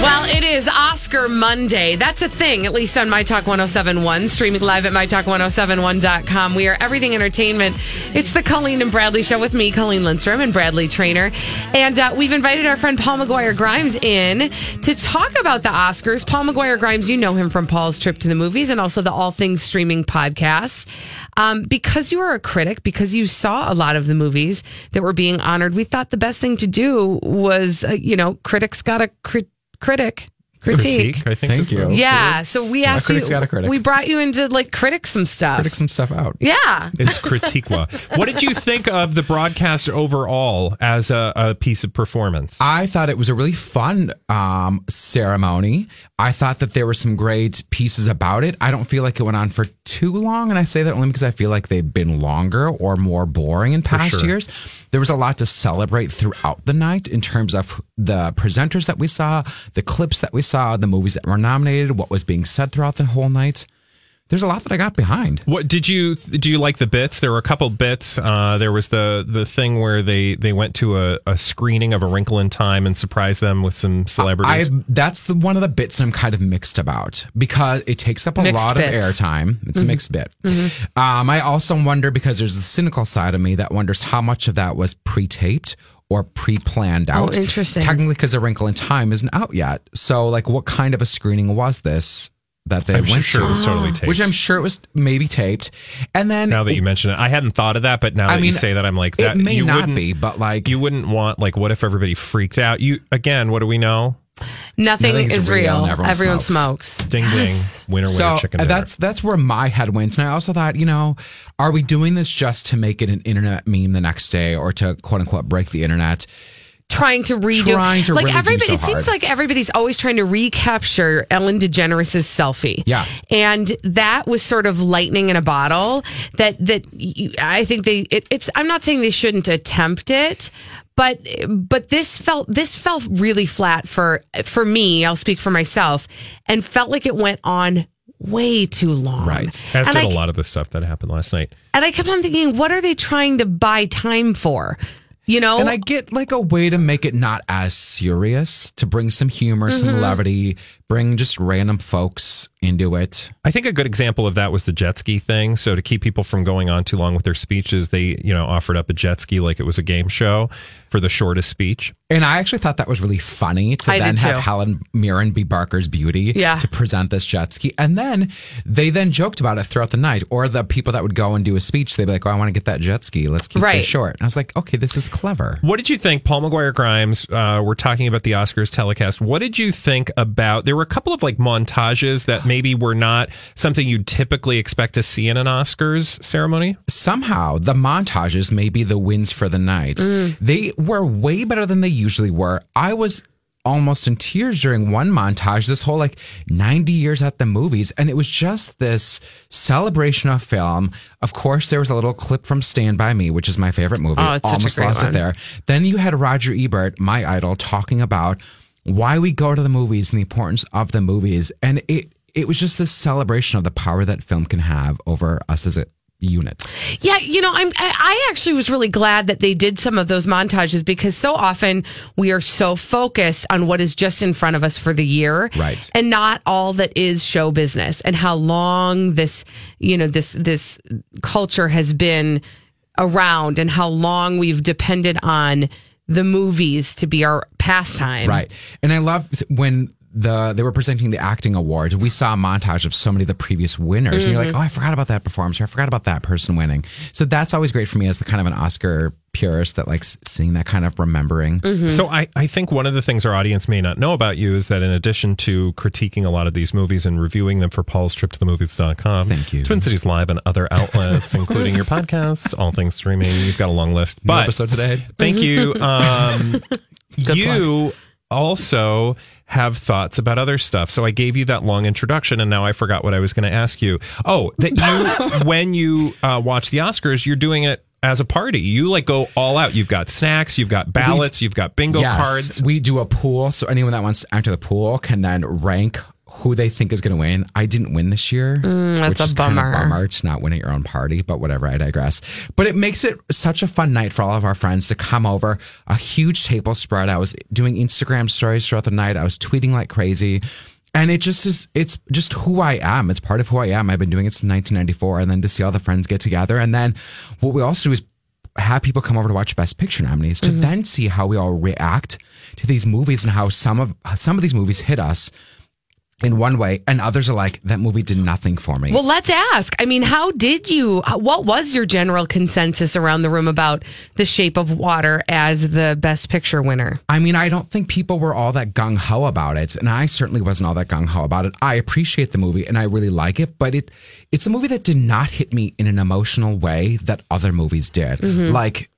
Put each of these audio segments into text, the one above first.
Well, it is Oscar Monday. That's a thing, at least on My Talk 1071, streaming live at MyTalk1071.com. We are everything entertainment. It's the Colleen and Bradley show with me, Colleen Lindstrom, and Bradley Traynor. And uh, we've invited our friend Paul McGuire Grimes in to talk about the Oscars. Paul McGuire Grimes, you know him from Paul's Trip to the Movies and also the All Things Streaming podcast. Um, because you are a critic, because you saw a lot of the movies that were being honored, we thought the best thing to do was, uh, you know, critics got a crit- critic critique. I think. Thank is the- you. Yeah, so we asked critic's you. got a critic. We brought you in to like critic some stuff. Critic some stuff out. yeah, It's Critiquewa. what did you think of the broadcast overall as a, a piece of performance? I thought it was a really fun um, ceremony. I thought that there were some great pieces about it. I don't feel like it went on for too long, and I say that only because I feel like they've been longer or more boring in past sure. years. There was a lot to celebrate throughout the night in terms of the presenters that we saw, the clips that we saw, the movies that were nominated, what was being said throughout the whole night. There's a lot that I got behind. What did you do? You like the bits? There were a couple bits. Uh, there was the the thing where they they went to a, a screening of A Wrinkle in Time and surprised them with some celebrities. I that's the, one of the bits I'm kind of mixed about because it takes up a Mixed lot bits. of airtime. It's a mixed bit. Um, I also wonder because there's the cynical side of me that wonders how much of that was pre-taped or pre-planned oh, out. Oh, interesting. Technically, because A Wrinkle in Time isn't out yet. So, like, what kind of a screening was this that they I'm went sure to? it was totally taped. Which I'm sure it was maybe taped. And then now that you mention it, I hadn't thought of that, but now I that you say that, I'm like that. it may you not wouldn't, be, but like you wouldn't want like what if everybody freaked out? You again, what do we know? Nothing Nothing's is real real. everyone Everyone smokes. smokes. Ding ding, winner so winner chicken dinner. that's that's where my head went and i also thought you know are we doing this just to make it an internet meme the next day or to quote unquote break the internet Trying to redo, Trying to like really do everybody. so it seems like everybody's always trying to recapture Ellen DeGeneres' selfie. Yeah. and that was sort of lightning in a bottle. That that you, I think they. It, it's. I'm not saying they shouldn't attempt it, but but this felt this felt really flat for for me. I'll speak for myself, and felt like it went on way too long. Right. That's and did I- a lot of the stuff that happened last night. And I kept on thinking, what are they trying to buy time for? You know, and i get like a way to make it not as serious to bring some humor Mm-hmm. some levity bring just random folks into it I think a good example of that was the jet ski thing. So to keep people from going on too long with their speeches, they you know offered up a jet ski like it was a game show for the shortest speech. and I actually thought that was really funny to I then have too. Helen Mirren be Barker's beauty Yeah. to present this jet ski. And then they then joked about it throughout the night. Or the people that would go and do a speech, they'd be like, Oh, I want to get that jet ski. Let's keep Right. this short. And I was like, Okay, this is clever. What did you think, Paul McGuire Grimes? Uh, we're talking about the Oscars telecast. What did you think about? There were a couple of like montages that maybe were not something you'd typically expect to see in an Oscars ceremony. Somehow the montages may be the wins for the night. Mm. They were way better than they usually were. I was almost in tears during one montage, this whole like 90 years at the movies. And it was just this celebration of film. Of course, there was a little clip from Stand By Me, which is my favorite movie. Oh, it's such a great lost one. it there. Then you had Roger Ebert, my idol, talking about why we go to the movies and the importance of the movies. And it, it was just this celebration of the power that film can have over us as a unit. Yeah, you know, I'm I I actually was really glad that they did some of those montages because so often we are so focused on what is just in front of us for the year. Right. And not all that is show business and how long this, you know, this this culture has been around and how long we've depended on the movies to be our pastime. Right. And I love when the they were presenting the acting awards. We saw a montage of so many of the previous winners, and you're like, oh, I forgot about that performance. Or I forgot about that person winning. So that's always great for me as the kind of an Oscar purist that likes seeing that kind of remembering. So I, I think one of the things our audience may not know about you is that in addition to critiquing a lot of these movies and reviewing them for Paul's trip to the movies.com, Thank you. Twin Cities Live and other outlets, including your podcasts, all things streaming, you've got a long list. New But episode today. thank you. Um, you also have thoughts about other stuff. So I gave you that long introduction and now I forgot what I was going to ask you. Oh, that you, when you uh, watch the Oscars, you're doing it as a party. You like go all out. You've got snacks, you've got ballots, you've got bingo cards. We do a pool, so anyone that wants to enter the pool can then rank who they think is going to win. I didn't win this year, Mm, that's a is kind of bummer. bummer to not win at your own party. But whatever, I digress. But it makes it such a fun night for all of our friends to come over. A huge table spread. I was doing Instagram stories throughout the night. I was tweeting like crazy. And it just is, it's just who I am. It's part of who I am. I've been doing it since 1994. And then to see all the friends get together. And then what we also do is have people come over to watch Best Picture nominees Mm-hmm. to then see how we all react to these movies and how some of some of these movies hit us in one way and others are like that movie did nothing for me. Well, let's ask. I mean, how did you, what was your general consensus around the room about The Shape of Water as the best picture winner? I mean, I don't think people were all that gung ho about it, and I certainly wasn't all that gung ho about it. I appreciate the movie and I really like it, but it it's a movie that did not hit me in an emotional way that other movies did. Mm-hmm. Like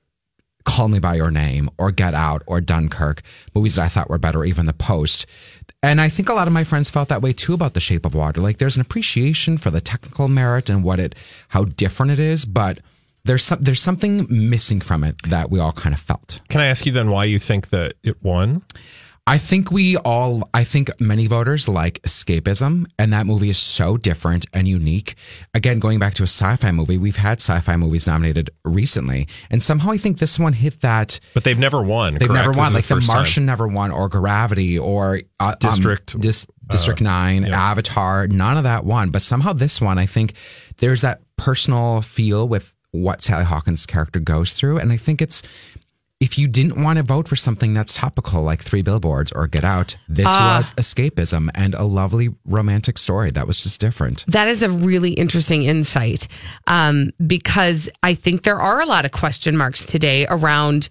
Call Me by Your Name or Get Out or Dunkirk, movies that I thought were better, even The Post. And I think a lot of my friends felt that way too about The Shape of Water. Like there's an appreciation for the technical merit and what it, how different it is, but there's some, there's something missing from it that we all kind of felt. Can I ask you then why you think that it won? I think we all, I think many voters like escapism, and that movie is so different and unique. Again, going back to a sci fi movie, we've had sci fi movies nominated recently, and somehow I think this one hit that. But they've never won. They've correct? never won. Like The time. Martian never won, or Gravity, or uh, um, District, Dis- District Nine, yeah. Avatar. None of that won, but somehow this one, I think there's that personal feel with what Sally Hawkins' character goes through, and I think it's if you didn't want to vote for something that's topical like Three Billboards or Get Out, this was escapism and a lovely romantic story that was just different. That is a really interesting insight um, because I think there are a lot of question marks today around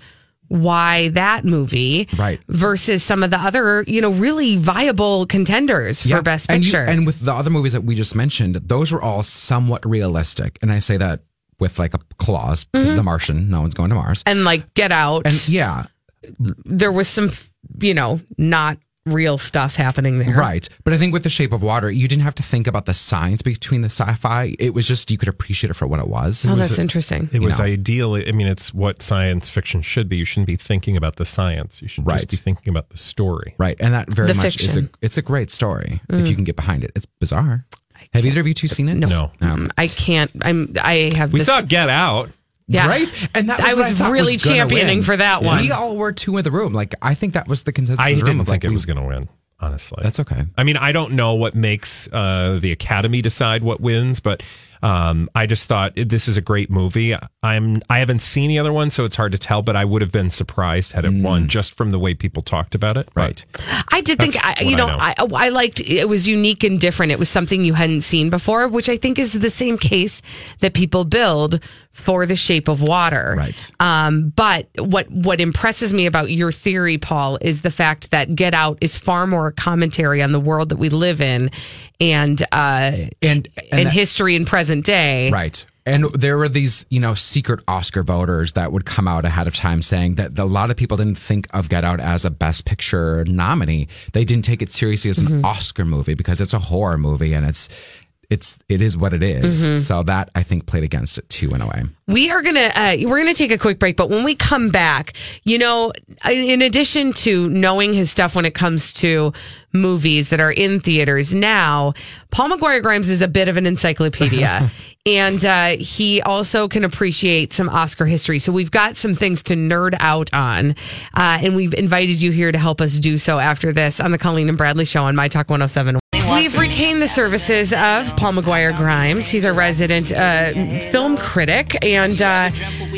why that movie Right. versus some of the other, you know, really viable contenders for Best and you- Picture. and with the other movies that we just mentioned, those were all somewhat realistic. And I say that with like a clause because Mm-hmm. The Martian, no one's going to Mars. and like Get Out, And yeah, there was some, you know, not real stuff happening there. right. But I think with The Shape of Water, you didn't have to think about the science between the sci-fi. It was just you could appreciate it for what it was. Oh, that's interesting. It was know. ideal. I mean, it's what science fiction should be. You shouldn't be thinking about the science. You should Right. just be thinking about the story. Right, and that very The much is a it's a great story if you can get behind it. It's bizarre. Have either of you two seen it? No. Um, I can't. I'm. I have. We this, saw Get Out. Yeah. Right, and that was I was thought really gonna championing win. for that one. We all were two in the room. Like I think that was the consensus. I in the didn't of think like it we- was going to win, honestly. That's okay. I mean, I don't know what makes uh, the Academy decide what wins, but um, I just thought this is a great movie. I'm I haven't seen the other one, so it's hard to tell. But I would have been surprised had it won just from the way people talked about it. But Right. I did think, I, you know, I I, I liked it was unique and different. It was something you hadn't seen before, which I think is the same case that people build for The Shape of Water. Right. Um, but what what impresses me about your theory, Paul, is the fact that Get Out is far more commentary on the world that we live in, and uh, And and, and that- history and present day. right. And there were these, you know, secret Oscar voters that would come out ahead of time saying that a lot of people didn't think of Get Out as a Best Picture nominee. They didn't take it seriously as an Mm-hmm. Oscar movie because it's a horror movie and it's it's it is what it is. Mm-hmm. So that I think played against it too in a way. We are gonna uh, we're gonna take a quick break, but when we come back, you know, in addition to knowing his stuff when it comes to movies that are in theaters now, Paul McGuire Grimes is a bit of an encyclopedia, and uh, he also can appreciate some Oscar history. So we've got some things to nerd out on, uh, and we've invited you here to help us do so after this on the Colleen and Bradley Show on My Talk 107. We we've retained the services of Paul McGuire Grimes. He's a resident uh, film critic, and uh,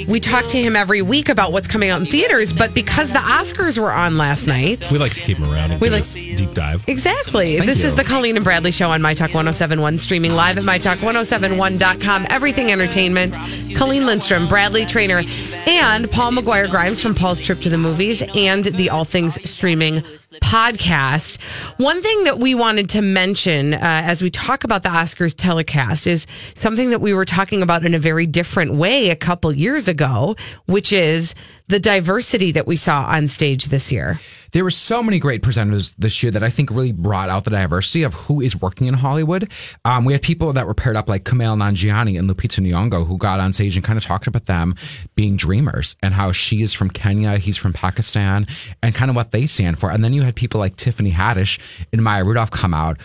we talk to him every week about what's coming out in theaters. But because the Oscars were on last night, We like to keep him around and We like- deep dive. Exactly. this is the Colleen and Bradley Show on My Talk 1071, streaming live at MyTalk1071.com. Everything Entertainment. Colleen Lindstrom, Bradley Traynor, and Paul McGuire Grimes from Paul's Trip to the Movies and the All Things Streaming podcast. One thing that we wanted to mention uh, as we talk about the Oscars telecast is something that we were talking about in a very different way a couple years ago, which is the diversity that we saw on stage this year. There were so many great presenters this year that I think really brought out the diversity of who is working in Hollywood. Um, we had people that were paired up like Kumail Nanjiani and Lupita Nyong'o who got on stage and kind of talked about them being dreamers and how she is from Kenya, he's from Pakistan, and kind of what they stand for. And then you had people like Tiffany Haddish and Maya Rudolph come out,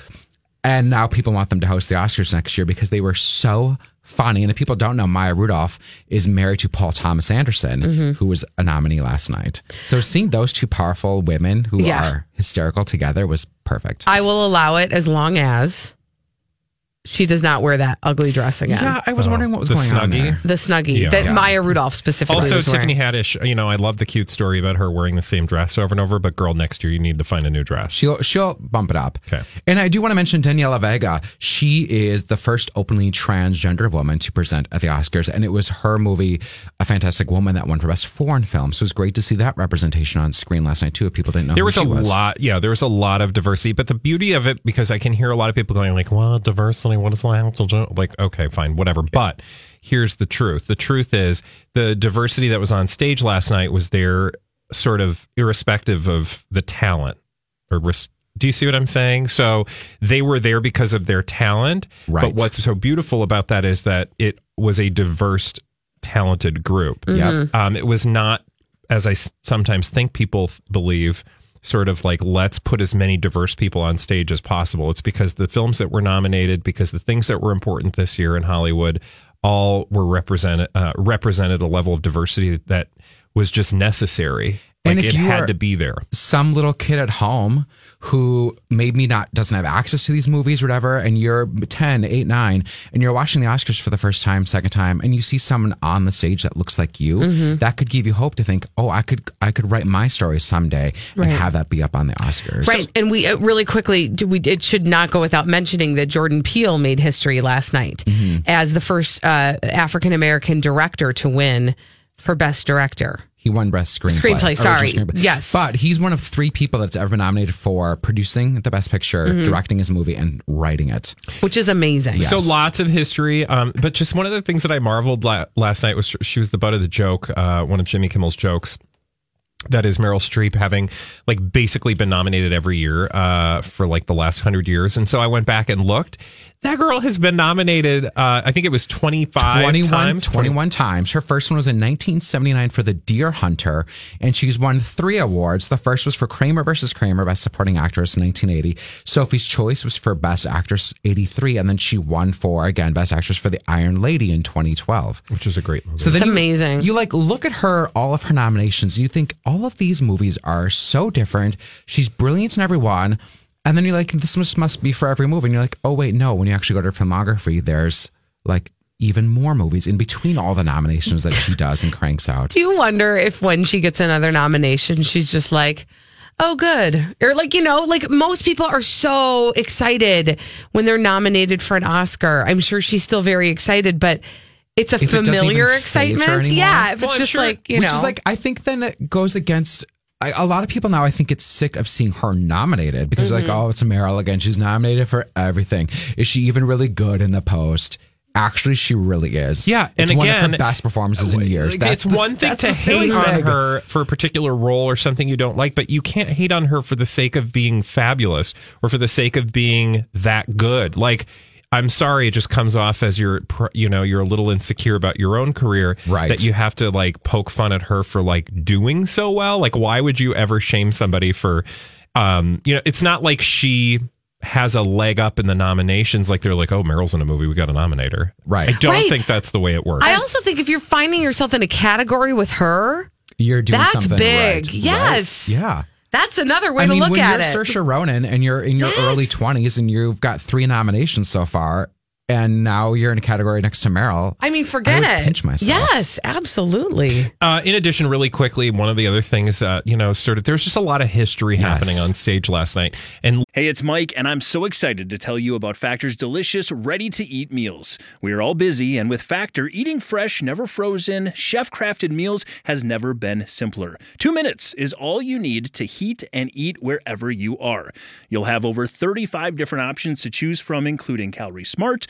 and now people want them to host the Oscars next year because they were so funny. And if people don't know, Maya Rudolph is married to Paul Thomas Anderson, Mm-hmm. who was a nominee last night. So seeing those two powerful women who Yeah. are hysterical together was perfect. I will allow it as long as she does not wear that ugly dress again. yeah, I was wondering what was The going on Snuggie? there. The snuggie Yeah. that Yeah. Maya Rudolph specifically Also, was wearing. Tiffany Haddish, you know, I love the cute story about her wearing the same dress over and over, but girl, next year you need to find a new dress. She'll she'll bump it up. Okay. And I do want to mention Daniela Vega. She is the first openly transgender woman to present at the Oscars, and it was her movie, A Fantastic Woman, that won for best foreign film. So it was great to see that representation on screen last night too. If people didn't know, There who was she a was. lot, yeah, there was a lot of diversity, but the beauty of it, because I can hear a lot of people going like, well, diversity, what does that have do? Like, okay, fine, whatever. But here's the truth. The truth is the diversity that was on stage last night was there sort of irrespective of the talent or res- do you see what I'm saying? So they were there because of their talent. Right. But what's so beautiful about that is that it was a diverse, talented group. Yep. Um, it was not, as I sometimes think people believe, sort of like let's put as many diverse people on stage as possible. It's because the films that were nominated, because the things that were important this year in Hollywood, all were represented uh, represented a level of diversity that was just necessary. Like And if it you had to be there. some little kid at home who maybe not doesn't have access to these movies or whatever and you're 10 8 9 and you're watching the oscars for the first time second time and you see someone on the stage that looks like you Mm-hmm. that could give you hope to think oh i could i could write my story someday and have that be up on the oscars Right, and we uh, really quickly do we it should not go without mentioning that Jordan Peele made history last night Mm-hmm. as the first uh, African American director to win for best director. He won best screenplay Screenplay, original sorry. Yes. but he's one of three people that's ever been nominated for producing the best picture Mm-hmm. directing his movie and writing it which is amazing. Yeah. So lots of history. Um, but just one of the things that I marveled la- last night was she was the butt of the joke. Uh, one of Jimmy Kimmel's jokes. That is Meryl Streep having like basically been nominated every year uh, for like the last hundred years, and so I went back and looked. That girl has been nominated. Uh, I think it was twenty five 21 times. 21 times. Her first one was in 1979 for The Deer Hunter, and she's won three awards. The first was for Kramer versus Kramer, Best Supporting Actress in 1980. Sophie's Choice was for Best Actress 83, and then she won for, again, Best Actress for The Iron Lady in 2012. which is a great movie. So then It's you- amazing. You like look at her, all of her nominations. You think all of these movies are so different. She's brilliant in every one, and then you're like, this must must be for every movie. And you're like, oh wait, no. When you actually go to her filmography, there's like even more movies in between all the nominations that she does and cranks out. Do you wonder if when she gets another nomination, she's just like, oh, good. Or like, you know, like most people are so excited when they're nominated for an Oscar. I'm sure she's still very excited, but it's a If familiar even phase her excitement. Yeah. If Well, it's I'm just sure- like, you Which know. is like, I think then it goes against. I, a lot of people now, I think, it's sick of seeing her nominated because, Mm-hmm. like, oh, it's a Meryl again. She's nominated for everything. Is she even really good in the post? Actually, she really is. Yeah, and it's one of again, her best performances in years. Like, it's the- one thing that's to the silly hate on thing. her for a particular role or something you don't like, but you can't hate on her for the sake of being fabulous or for the sake of being that good. Like, I'm sorry, it just comes off as you're, you know, you're a little insecure about your own career. Right. That you have to like poke fun at her for like doing so well. Like, why would you ever shame somebody for, um, you know, it's not like she has a leg up in the nominations. Like they're like, oh, Meryl's in a movie, we got a nominator. Right. I don't Right. think that's the way it works. I also think if you're finding yourself in a category with her, You're doing That's something big. right, Yes. right? Yeah. That's another way I mean, to look when at you're it. Saoirse Ronan and you're in your Yes. early 20s and you've got three nominations so far, and now you're in a category next to Meryl. I mean, forget I would it. pinch myself. Yes, absolutely. Uh, in addition, really quickly, one of the other things that, you know, sort of, there's just a lot of history Yes. happening on stage last night. And Hey, it's Mike, and I'm so excited to tell you about Factor's delicious, ready to eat meals. We are all busy, and with Factor, eating fresh, never frozen, chef crafted meals has never been simpler. Two minutes is all you need to heat and eat wherever you are. You'll have over 35 different options to choose from, including Calorie Smart,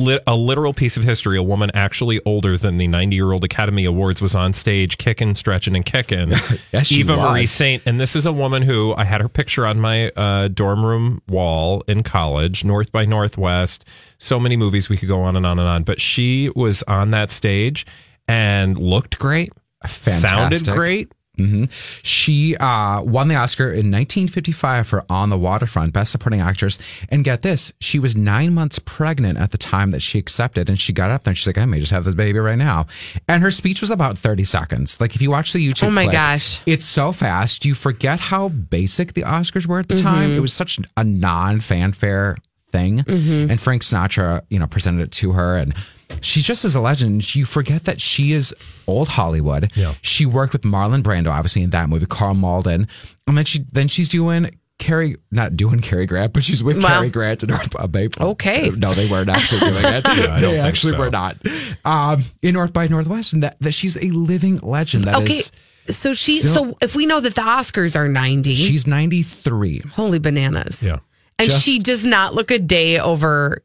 Lit, a literal piece of history. A woman actually older than the 90 year old Academy Awards was on stage kicking, stretching, and kicking. Yes, Eva Marie. Saint. And this is a woman who I had her picture on my uh, dorm room wall in college, North by Northwest. So many movies we could go on and on and on. But she was on that stage and looked great, sounded great. Hmm She uh, won the Oscar in 1955 for On the Waterfront, Best Supporting Actress. And get this, she was nine months pregnant at the time that she accepted. And she got up there and she's like, I may just have this baby right now. And her speech was about 30 seconds. Like if you watch the YouTube Oh my clip, gosh. it's so fast. You forget how basic the Oscars were at the time. It was such a non fanfare thing. And Frank Sinatra, you know, presented it to her and she's just as a legend. You forget that she is old Hollywood. Yeah. She worked with Marlon Brando, obviously, in that movie, Karl Malden. And then she then she's doing Carrie, not doing Cary Grant, but she's with Wow. Cary Grant in North by Bay. Okay. No, they weren't actually doing it. I don't they actually so. were not. Um, in North by Northwest, and that, that she's a living legend. That Okay. is- So she So- so if we know that the Oscars are 90, she's 93. holy bananas. Yeah. And Just- she does not look a day over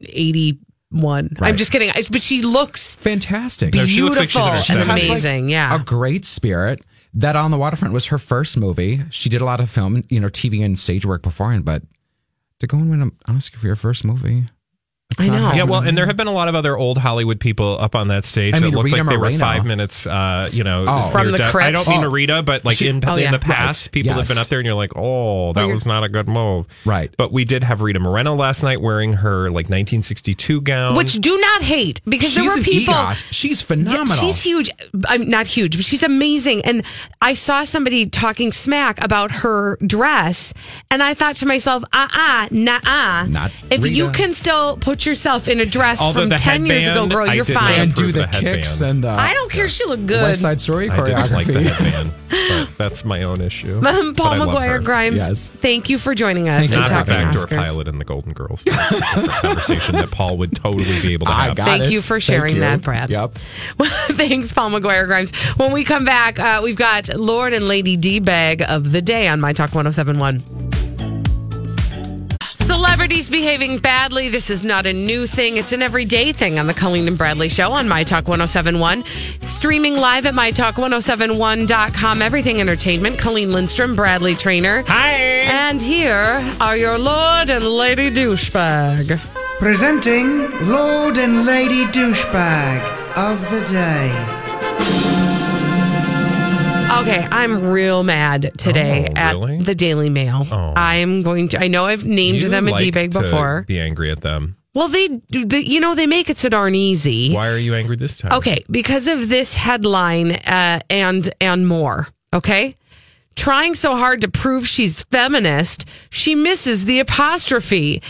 81. I'm just kidding. I- But she looks Fantastic. No, she looks like she's in her beautiful and 70s. has, like, amazing. yeah. a great spirit. That on the waterfront was her first movie. She did a lot of film, you know, TV and stage work beforehand, but to go and win an Oscar for your first movie, it's I know. happening. Yeah, well, and there have been a lot of other old Hollywood people up on that stage I that looked Rita like they were five minutes, uh, you know, Oh. From the death. crypt. I don't mean Oh. Rita, but like She- in, Oh, in the past, Right. people have been up there and you're like, oh, that you're- was not a good move. Right. But we did have Rita Moreno last night wearing her like 1962 gown. Which do not hate because there she's were an people. EGOT. She's Yeah, phenomenal. she's huge. I'm not huge, but she's amazing. And I saw somebody talking smack about her dress, and I thought to myself, uh uh nah uh. Not If you can still put yourself in a dress Although from the 10 years ago, headband, girl, I you're did not fine. and do approve the, the headband. kicks and the I don't care. She looked good. West Side Story I didn't like the choreography. headband, but that's my own issue. But I Paul love McGuire. Grimes, Yes. thank you for joining us Thank and Not her talking backdoor Oscars. pilot in the Golden Girls. That's a different conversation that Paul would totally be able to I have. got Thank it. you for sharing you. that, Brad. Yep. Thanks, Paul McGuire Grimes. When we come back, uh, we've got Lord and Lady D bag of the day on My Talk 1071. Celebrities behaving badly. This is not a new thing. It's an everyday thing on the Colleen and Bradley Show on My Talk 1071. Streaming live at MyTalk1071.com. Everything Entertainment. Colleen Lindstrom, Bradley Traynor. Hi. And here are your Lord and Lady Douchebag. Presenting Lord and Lady Douchebag of the Day. Okay, I'm real mad today Oh, at really? the Daily Mail. Oh. I'm going to. I know I've named You them a like D-bag before. Be angry at them. Well, they, they, you know, they make it so darn easy. Why are you angry this time? Okay, because of this headline uh, and and more. Okay, Trying so hard to prove she's feminist, she misses the apostrophe.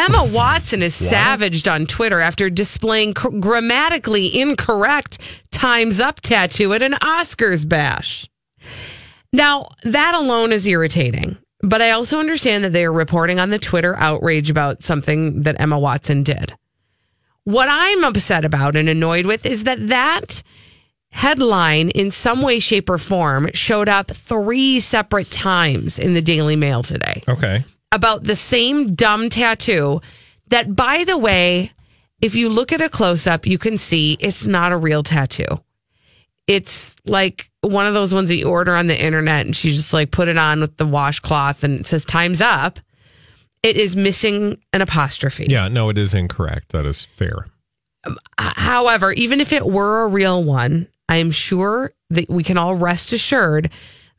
Emma Watson is savaged on Twitter after displaying cr- grammatically incorrect times up tattoo at an Oscars bash. Now, that alone is irritating. But I also understand that they are reporting on the Twitter outrage about something that Emma Watson did. What I'm upset about and annoyed with is that that headline, in some way, shape, or form, showed up three separate times in the Daily Mail today Okay. about the same dumb tattoo that, by the way, if you look at a close up, you can see it's not a real tattoo. It's like one of those ones that you order on the internet and she just like put it on with the washcloth and it says time's up. It is missing an apostrophe. Yeah, no, it is incorrect. That is fair. However, even if it were a real one, I am sure that we can all rest assured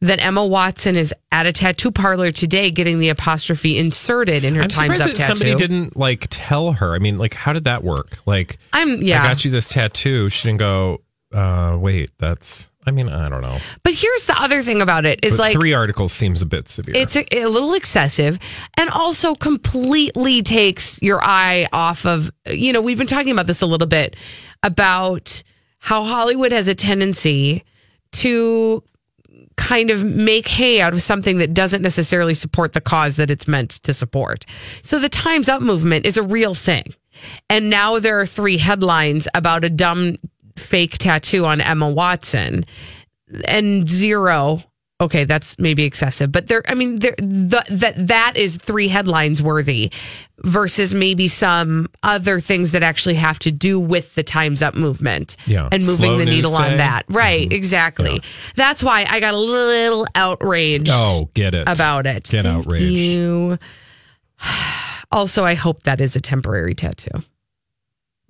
that Emma Watson is at a tattoo parlor today getting the apostrophe inserted in her I'm time's up that tattoo. somebody didn't like tell her. I mean, like, how did that work? Like, I'm yeah. I got you this tattoo. She didn't go, uh, wait, that's, I mean, I don't know. But here's the other thing about it is But like three articles seems a bit severe. it's a, a little excessive and also completely takes your eye off of you know we've been talking about this a little bit about how hollywood has a tendency to kind of make hay out of something that doesn't necessarily support the cause that it's meant to support. So the times up movement is a real thing. And now there are three headlines about a dumb fake tattoo on emma watson. And zero okay that's maybe excessive but there i mean there the, that that is three headlines worthy versus maybe some other things that actually have to do with the times up movement Yeah. and moving Slow the needle on that right mm-hmm. exactly that's why i got a little outraged oh, get it. about it Get Thank outraged. you. also i hope that is a temporary tattoo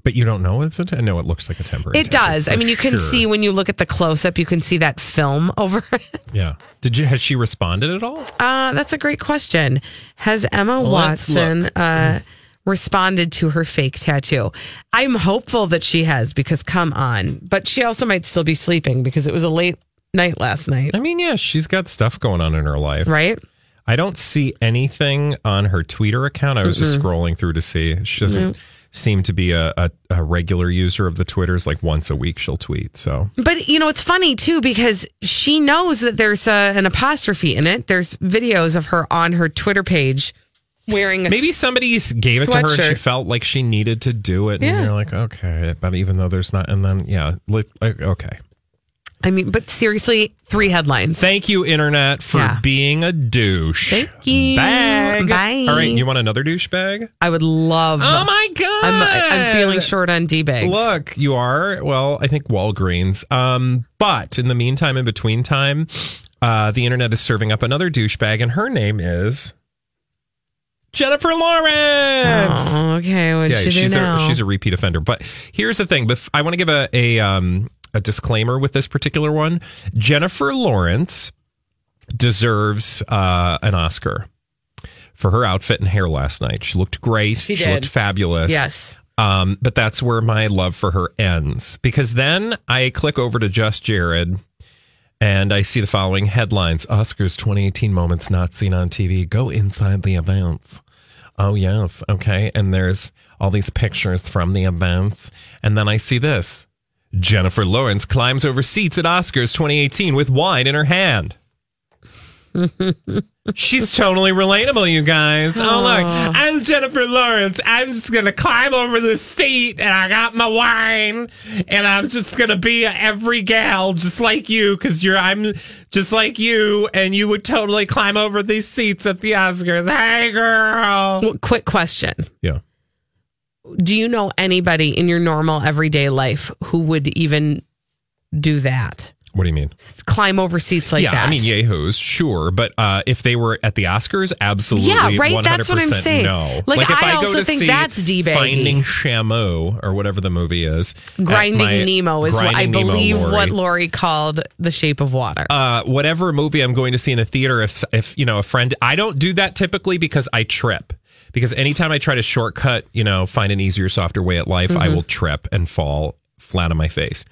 But you don't know it's a, t- no, it looks like a temporary. it does i mean you can sure. see when you look at the close-up you can see that film over it Yeah. Did you, has she responded at all? Uh, that's a great question. Has Emma Watson uh, responded to her fake tattoo? I'm hopeful that she has because come on. But she also might still be sleeping because it was a late night last night, I mean, yeah, she's got stuff going on in her life. right? I don't see anything on her Twitter account. I was just scrolling through to see. She doesn't seem to be a, a, a regular user of the Twitters. Like once a week, she'll tweet. So But you know, it's funny too because she knows that there's a, an apostrophe in it. There's videos of her on her Twitter page wearing a maybe somebody gave it to her and she felt like she needed to do it. Yeah. And you're like, okay. But even though there's not, and then, yeah, like, okay. I mean, but seriously, three headlines. Thank you, Internet, for Yeah. being a douche. Thank you. Bag. Bye. All right. You want another douche bag? I would love. Oh, my God. I'm I'm feeling short on d bags. Look, you are. Well, I think Walgreens. Um, but in the meantime, in between time, uh, the internet is serving up another douchebag, and her name is Jennifer Lawrence. Oh, okay. What yeah, she do she's now? a she's a repeat offender. But here's the thing: bef- I want to give a a um a disclaimer with this particular one. Jennifer Lawrence deserves uh, an Oscar for her outfit and hair last night. She looked great. She she looked fabulous. Yes. Um, but that's where my love for her ends because then I click over to Just Jared and I see the following headlines Oscars 2018 moments not seen on TV. Go inside the events. Oh, yes. Okay. And there's all these pictures from the events. And then I see this Jennifer Lawrence climbs over seats at Oscars 2018 with wine in her hand. She's totally relatable, you guys. Oh, look. I'm Jennifer Lawrence. I'm just going to climb over the seat and I got my wine and I'm just going to be every gal just like you because you're, I'm just like you and you would totally climb over these seats at the Oscars. Hey, girl. Well, quick question. Yeah. Do you know anybody in your normal everyday life who would even do that? What do you mean? Climb over seats like yeah, that? I mean, yahoos, sure, but uh, if they were at the Oscars, absolutely, Yeah, right? 100% That's what I'm saying. No, Like, if I go also to think see that's D-baggy. Finding Shamu or whatever the movie is, Grinding my- Nemo is what I Grinding Nemo, believe Lori. what Lori called The Shape of Water. uh, whatever movie I'm going to see in a theater, if if you know a friend, I don't do that typically because I trip. Because anytime I try to shortcut, you know, find an easier, softer way at life, Mm-hmm. I will trip and fall flat on my face.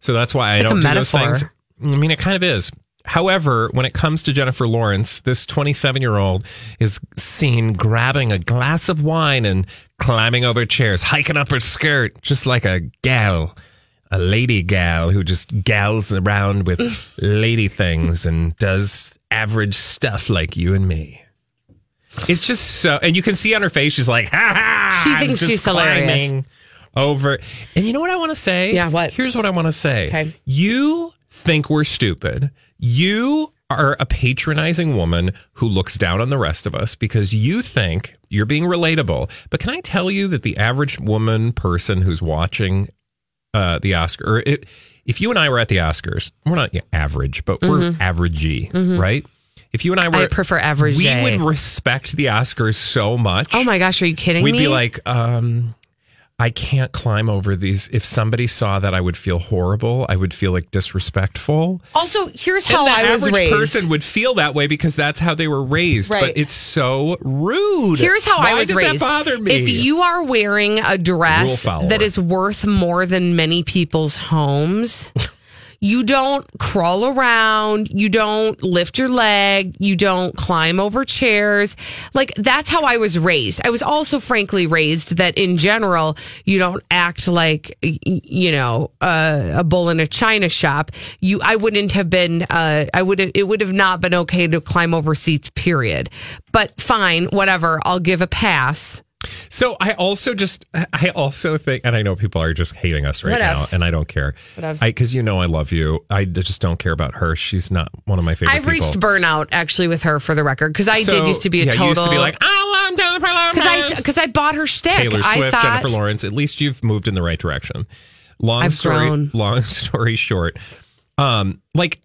So that's why I like don't do those things. I mean, it kind of is. However, when it comes to Jennifer Lawrence, this 27 year old is seen grabbing a glass of wine and climbing over chairs, hiking up her skirt, just like a gal, a lady gal who just gals around with lady things and does average stuff like you and me. It's just so, and you can see on her face, she's like, ha ha. She thinks she's hilarious. Over. And you know what I want to say? Yeah, what? Here's what I want to say. Okay. You think we're stupid. You are a patronizing woman who looks down on the rest of us because you think you're being relatable. But can I tell you that the average woman person who's watching uh, the Oscar, or it, if you and I were at the Oscars, we're not average, but we're averagey, right? If you and I were. I prefer average. we would respect the Oscars so much. Oh my gosh, are you kidding me? We'd me? be like, um, I can't climb over these. If somebody saw that, I would feel horrible. I would feel like disrespectful. also, here's And how I was average raised. person would feel that way because that's how they were raised. Right. But it's so rude. Here's how Why I was does raised. That bother me. If you are wearing a dress that is worth more than many people's homes, you don't crawl around, you don't lift your leg, you don't climb over chairs. Like that's how I was raised. I was also frankly raised that in general, you don't act like you know uh, a bull in a china shop. You, I wouldn't have been. Uh, I would. It would have not been okay to climb over seats. Period. But fine, whatever. I'll give a pass. So I also just, I also think, and I know people are just hating us right What now, else? and I don't care. Because you know I love you. I just don't care about her. She's not one of my favorite I've reached people. burnout actually with her for the record because I So, did used to be a yeah, total. Used to be like, I love Jennifer Lawrence. because I because I bought her shtick. Taylor Swift, thought Jennifer Lawrence. At least you've moved in the right direction. Long I've story. grown. Long story short, um, like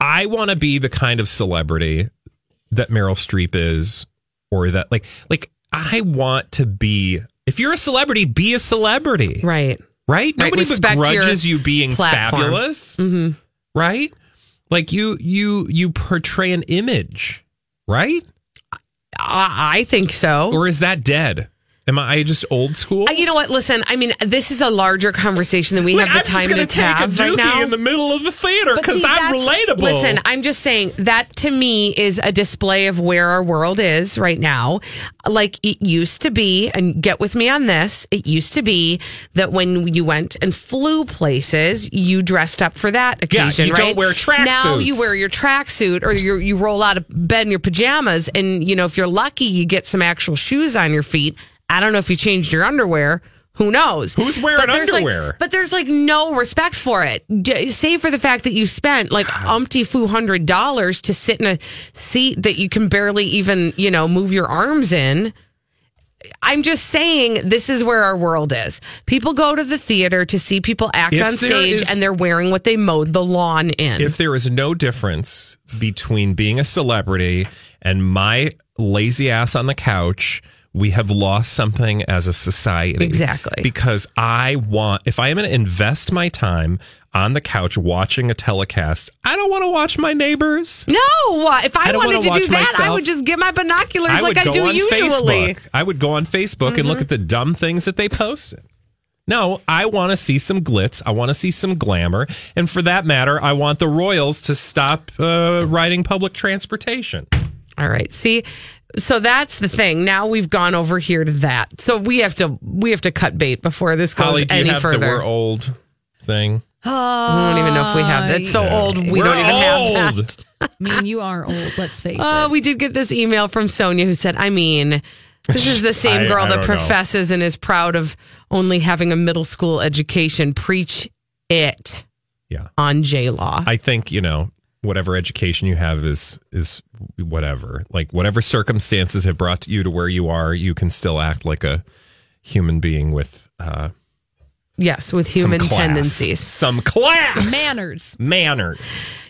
I want to be the kind of celebrity that Meryl Streep is, or that like like I want to be. If you're a celebrity, be a celebrity, right. right? Nobody your begrudges you being platform. fabulous, Mm-hmm. right? Like you you you portray an image, right? I, I think so. Or is that dead? Am I just old school? Uh, You know what? Listen, I mean, this is a larger conversation than we Like, have the I'm time to have right now. in the middle of the theater because I'm relatable. Listen, I'm just saying that to me is a display of where our world is right now. Like it used to be, and get with me on this, it used to be that when you went and flew places, you dressed up for that Yeah, occasion, you right? don't wear tracksuits. Now you wear your tracksuit or you you roll out of bed in your pajamas, and you know if you're lucky, you get some actual shoes on your feet. I don't know if you changed your underwear. Who knows? Who's wearing like- underwear? but there's like no respect for it. D- Save for the fact that you spent like umpty foo hundred dollars to sit in a seat that you can barely even, you know, move your arms in. I'm just saying this is where our world is. People go to the theater to see people act If on stage is- and they're wearing what they mowed the lawn in. if there is no difference between being a celebrity and my lazy ass on the couch, we have lost something as a society. Exactly. Because I want, if I am going to invest my time on the couch watching a telecast, I don't want to watch my neighbors. no, if I, I wanted wanna do that, I would just get my binoculars I like I do usually. Mm-hmm. Facebook. I would go on Facebook and look at the dumb things that they posted. No, I want to see some glitz. I want to see some glamour. And for that matter, I want the Royals to stop uh, riding public transportation. All right. See, so that's the thing. Now we've gone over here to that. So we have to we have to cut bait before this goes Holly, do you any have further. the we're old thing? I don't even know if we have that. It's so old we We're don't even have that. I mean, you are old. Let's face Oh, it. we did get this email from Sonia who said, I mean, this is the same I- girl I that don't know. professes and is proud of only having a middle school education. Preach it Yeah. on J Law. I think, you know, whatever education you have is is whatever. Like whatever circumstances have brought you to where you are, you can still act like a human being with uh Yes, with some human class. tendencies. Some class. Manners. Manners.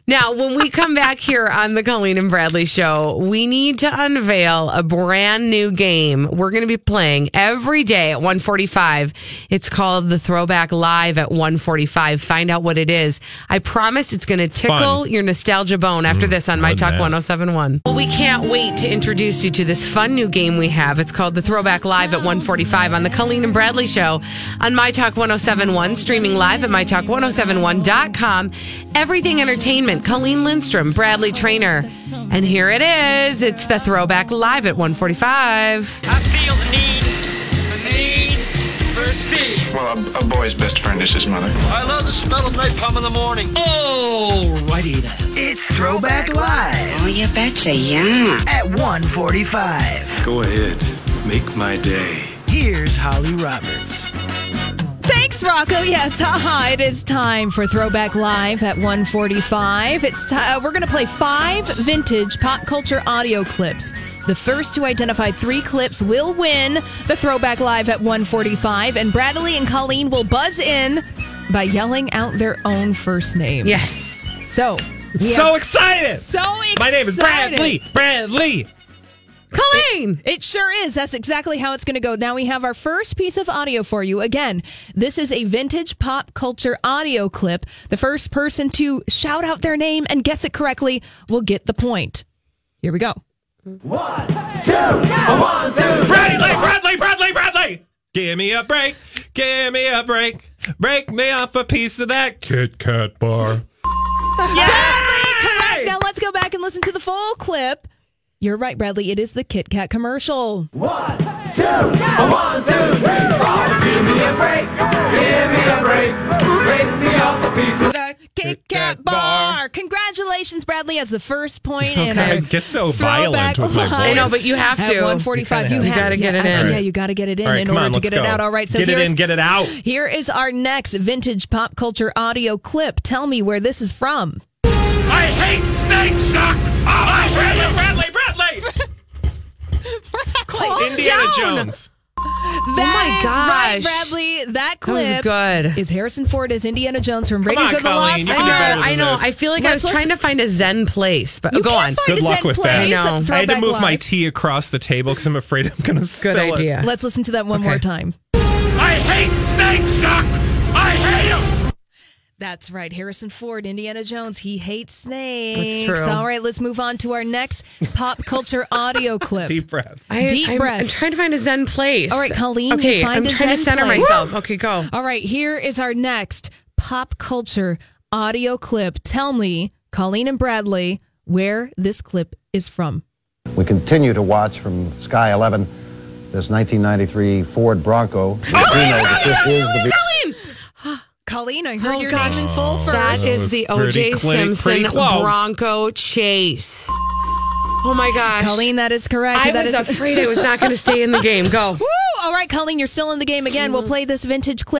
Now, when we come back here on the Colleen and Bradley show, we need to unveil a brand new game we're going to be playing every day at 145. It's called the Throwback Live at 145. Find out what it is. I promise it's going to tickle your nostalgia bone after this on My Talk that. 1071. Well, we can't wait to introduce you to this fun new game we have. It's called the Throwback Live at 145 on the Colleen and Bradley show on My Talk 1071, streaming live at MyTalk1071.com. Everything Entertainment Entertainment, Colleen Lindstrom, Bradley Traynor. And here it is. It's the throwback live at 145. I feel the need, the need for speed. Well, a, a boy's best friend is his mother. I love the smell of napalm in the morning. Alrighty then. It's Throwback Live Oh, you betcha, yeah. at 145. Go ahead, make my day. Here's Holly Roberts. Thanks, Rocco. Yes, haha, it is time for Throwback Live at 145. It's ti uh, we're going to play five vintage pop culture audio clips. The first to identify three clips will win the Throwback Live at 145, and Bradley and Colleen will buzz in by yelling out their own first names. Yes. So, So excited! so excited. My name is Bradley. Bradley. Colleen. It sure is. That's exactly how it's going to go. Now we have our first piece of audio for you. Again, this is a vintage pop culture audio clip. The first person to shout out their name and guess it correctly will get the point. Here we go. One, two, one, two. Bradley, Bradley, Bradley, Bradley. Give me a break. Give me a break. Break me off a piece of that Kit Kat bar. Correct. Now let's go back and listen to the full clip. You're right, Bradley. It is the Kit Kat commercial. One, two, one, two, three, four. Give me a break. Give me a break. Break me off a piece of The Kit Kat bar. Congratulations, Bradley, as the first point in I our get so Throwback violent with my Live. voice. I know, but you have At to. 145, you, You have gotta get yeah, it I- in. Yeah, you got to get it in All right, in order on, to let's get it out. All right, so get it here's- in, get it out. Here is our next vintage pop culture audio clip. Tell me where this is from. I hate snakes Jacques. Oh, Bradley, Bradley, Bradley. Indiana Jones. That oh is right, gosh. Bradley. That That clip was good. is Harrison Ford as Indiana Jones from Come Raiders on, of the Colleen, Lost can do Ark. better than I know. this. I feel like I was Let's trying to find a Zen place, but You go can't on. find Good a luck Zen with that. place I know. I had to Throwback move my Live. tea across the table because I'm afraid I'm going to spill Good it. idea. Let's listen to that one Okay. more time. I hate snakes Jacques. I hate him. That's right. Harrison Ford, Indiana Jones. He hates snakes. That's true. All right, let's move on to our next pop culture audio clip. Deep breath. I, Deep I'm, breath. I'm trying to find a Zen place. All right, Colleen, Okay, you find I'm a trying to center place. myself. Okay, go. All right, here is our next pop culture audio clip. Tell me, Colleen and Bradley, where this clip is from. We continue to watch from Sky 11 this 1993 Ford Bronco. Oh, we do know that this is the Colleen. Colleen, I heard Oh, your gosh. name in full first. That That is the OJ Simpson. Bronco chase. Oh my gosh. Colleen, that is correct. I That was is- afraid I was not going to stay in the game. Go. Woo! All right, Colleen, you're still in the game again. We'll mm-hmm. play this vintage clip.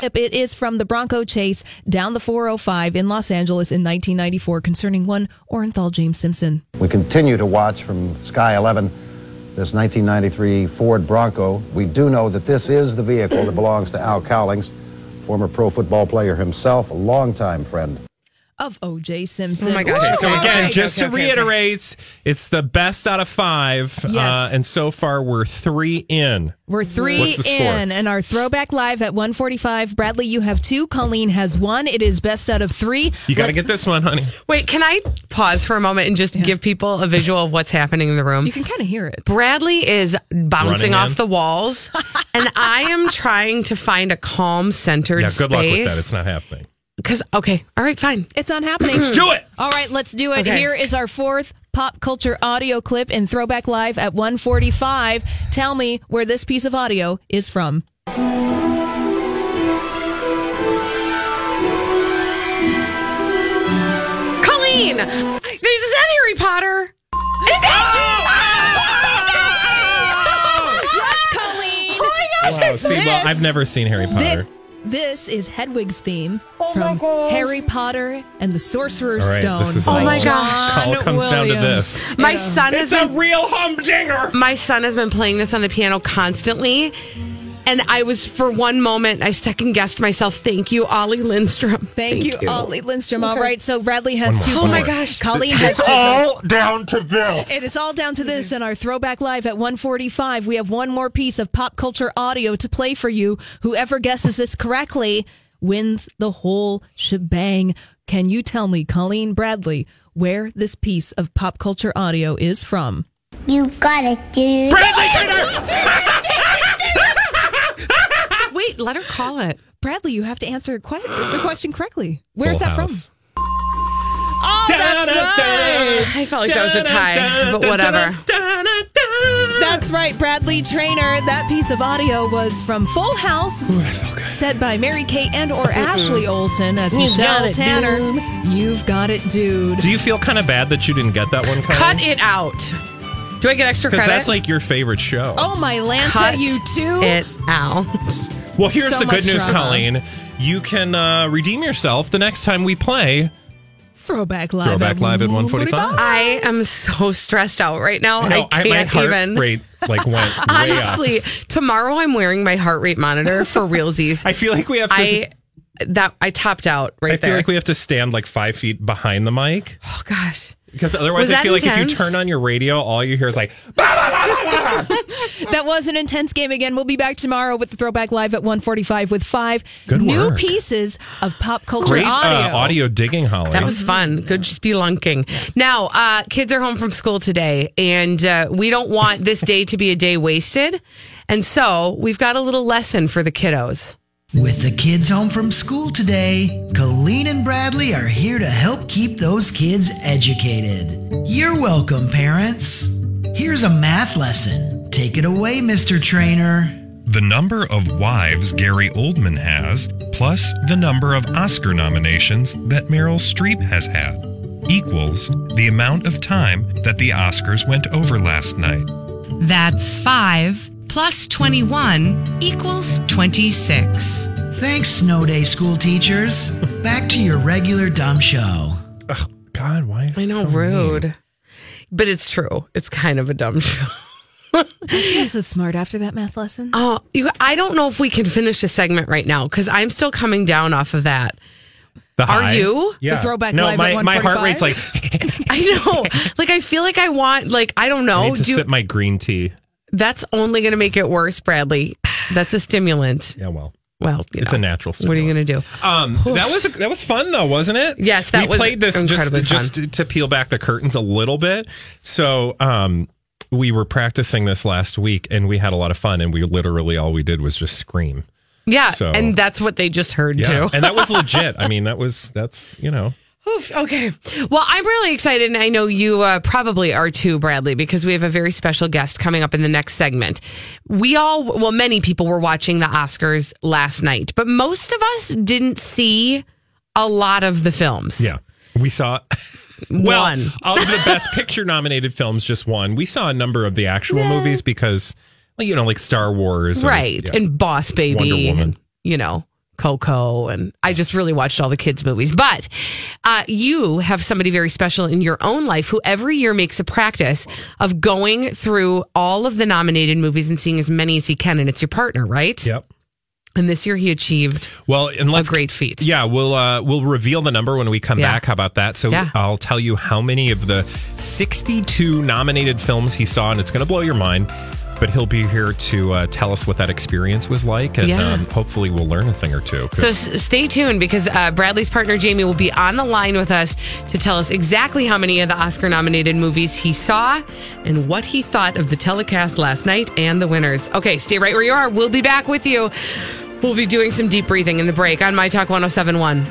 It is from the Bronco chase down the 405 in Los Angeles in 1994 concerning one Orenthal James Simpson. We continue to watch from Sky 11 this 1993 Ford Bronco. We do know that this is the vehicle that belongs to Al Cowlings, former pro football player himself, a longtime friend. Of O.J. Simpson. Oh my gosh. Woo! So again, right. just Okay, to okay, okay. reiterate, it's the best out of five, Yes. uh, and so far we're three in. We're three What's score? in, and our throwback live at 145. Bradley, you have two. Colleen has one. It is best out of three. You got to Let's- get this one, honey. Wait, can I pause for a moment and just give people a visual of what's happening in the room? You can kind of hear it. Bradley is bouncing Running off in. the walls, and I am trying to find a calm, centered Yeah, good luck with that. It's not happening. Because okay, all right, fine. It's not happening. Let's do it. All right, let's do it. Okay. Here is our fourth pop culture audio clip in Throwback Live at 145. Tell me where this piece of audio is from. Colleen, is that Harry Potter? Is oh! Yes, Colleen. Oh my gosh! Wow. See, well, I've never seen Harry Potter. Thi- This is Hedwig's theme Oh from. Harry Potter and the Sorcerer's All right, Stone. this is Oh my all- gosh. John All comes down to Williams. this. My son has It's a real humdinger. my son has been playing this on the piano constantly. And I was, for one moment, I second guessed myself. Thank you, Ollie Lindstrom. Thank, you, Ollie Lindstrom. All right, so Bradley has two. Oh my gosh. Colleen has It's two. all down to this. It is all down to this in our throwback live at 145. We have one more piece of pop culture audio to play for you. Whoever guesses this correctly wins the whole shebang. Can you tell me, Colleen Bradley, where this piece of pop culture audio is from? You've got it, dude. Wait, let her call it. Bradley, you have to answer que- the question correctly. Where's Full that House. from? Oh, that's right. I felt like that was a tie, but whatever. That's right, Bradley Traynor. That piece of audio was from Full House, Ooh, I felt good. said by Mary Kate and or Ashley Olsen as You've got Michelle it, Tanner. You've got it, dude. Do you feel kind of bad that you didn't get that one? Cut it out. Do I get extra Because credit? that's like your favorite show. Oh my Lanta, Cut you too. it out. Well, here's So the good news, drama. Colleen. You can uh, redeem yourself the next time we play Throwback live. Throwback at Live at 145. I am so stressed out right now. I, know, can't my heart even. rate like went way up. Honestly, tomorrow I'm wearing my heart rate monitor for realsies. I feel like we have to. I that I topped out right there. I feel like we have to stand like five feet behind the mic oh gosh. Because otherwise, I that feel like if you turn on your radio, all you hear is like. That was an intense game again. We'll be back tomorrow with the Throwback Live at 145 with five Good new work. pieces of pop culture Great audio. uh, audio digging, Holly. That was fun. Good spelunking. Now, uh, kids are home from school today, and uh, we don't want this day to be a day wasted. And so we've got a little lesson for the kiddos. With the kids home from school today, Colleen and Bradley are here to help keep those kids educated. You're welcome, parents. Here's a math lesson. Take it away, Mr. Traynor. The number of wives Gary Oldman has, plus the number of Oscar nominations that Meryl Streep has had, equals the amount of time that the Oscars went over last night. That's 5 plus 21 equals 26. Thanks, Snow Day school teachers. Back to your regular dumb show. Oh, God, why? Is I know, rude. But it's true. It's kind of a dumb show. I feel so smart after that math lesson. Oh, you, I don't know if we can finish a segment right now because I'm still coming down off of that. The Are you? Yeah. The throwback no, live my, at my heart rate's like. I know. like I feel like I want. Like I don't I know. need to Do, sip my green tea. That's only going to make it worse, Bradley. That's a stimulant. Yeah, well, Well, it's know. a natural. What are you going to do? Um, that was that was fun though, wasn't it? Yes, that we was played this just fun. just to, to peel back the curtains a little bit. So, um, we were practicing this last week, and we had a lot of fun. And we literally all we did was just scream. Yeah, So- and that's what they just heard Yeah, too. and that was legit. I mean, that was that's you know. Oof, okay. Well, I'm really excited, and I know you uh, probably are too, Bradley, because we have a very special guest coming up in the next segment. We all, well, many people were watching the Oscars last night, but most of us didn't see a lot of the films. Yeah, we saw. Well, One. of the best picture nominated films, just one. We saw a number of the actual movies because, well, you know, like Star Wars, and- right. yeah. And Boss Baby, Wonder Woman. and, you know, Coco. And I just really watched all the kids' movies. But uh, you have somebody very special in your own life who every year makes a practice of going through all of the nominated movies and seeing as many as he can. And it's your partner, right? Yep. And this year he achieved Well, and let's a great feat. Yeah, we'll uh, we'll reveal the number when we come Yeah. back. How about that? So Yeah. I'll tell you how many of the 62 nominated films he saw, and it's going to blow your mind. But he'll be here to uh, tell us what that experience was like, and Yeah. um, hopefully we'll learn a thing or two. So stay tuned because uh, Bradley's partner Jamie will be on the line with us to tell us exactly how many of the Oscar nominated movies he saw and what he thought of the telecast last night and the winners. Okay, stay right where you are. We'll be back with you. We'll be doing some deep breathing in the break on My Talk 1071.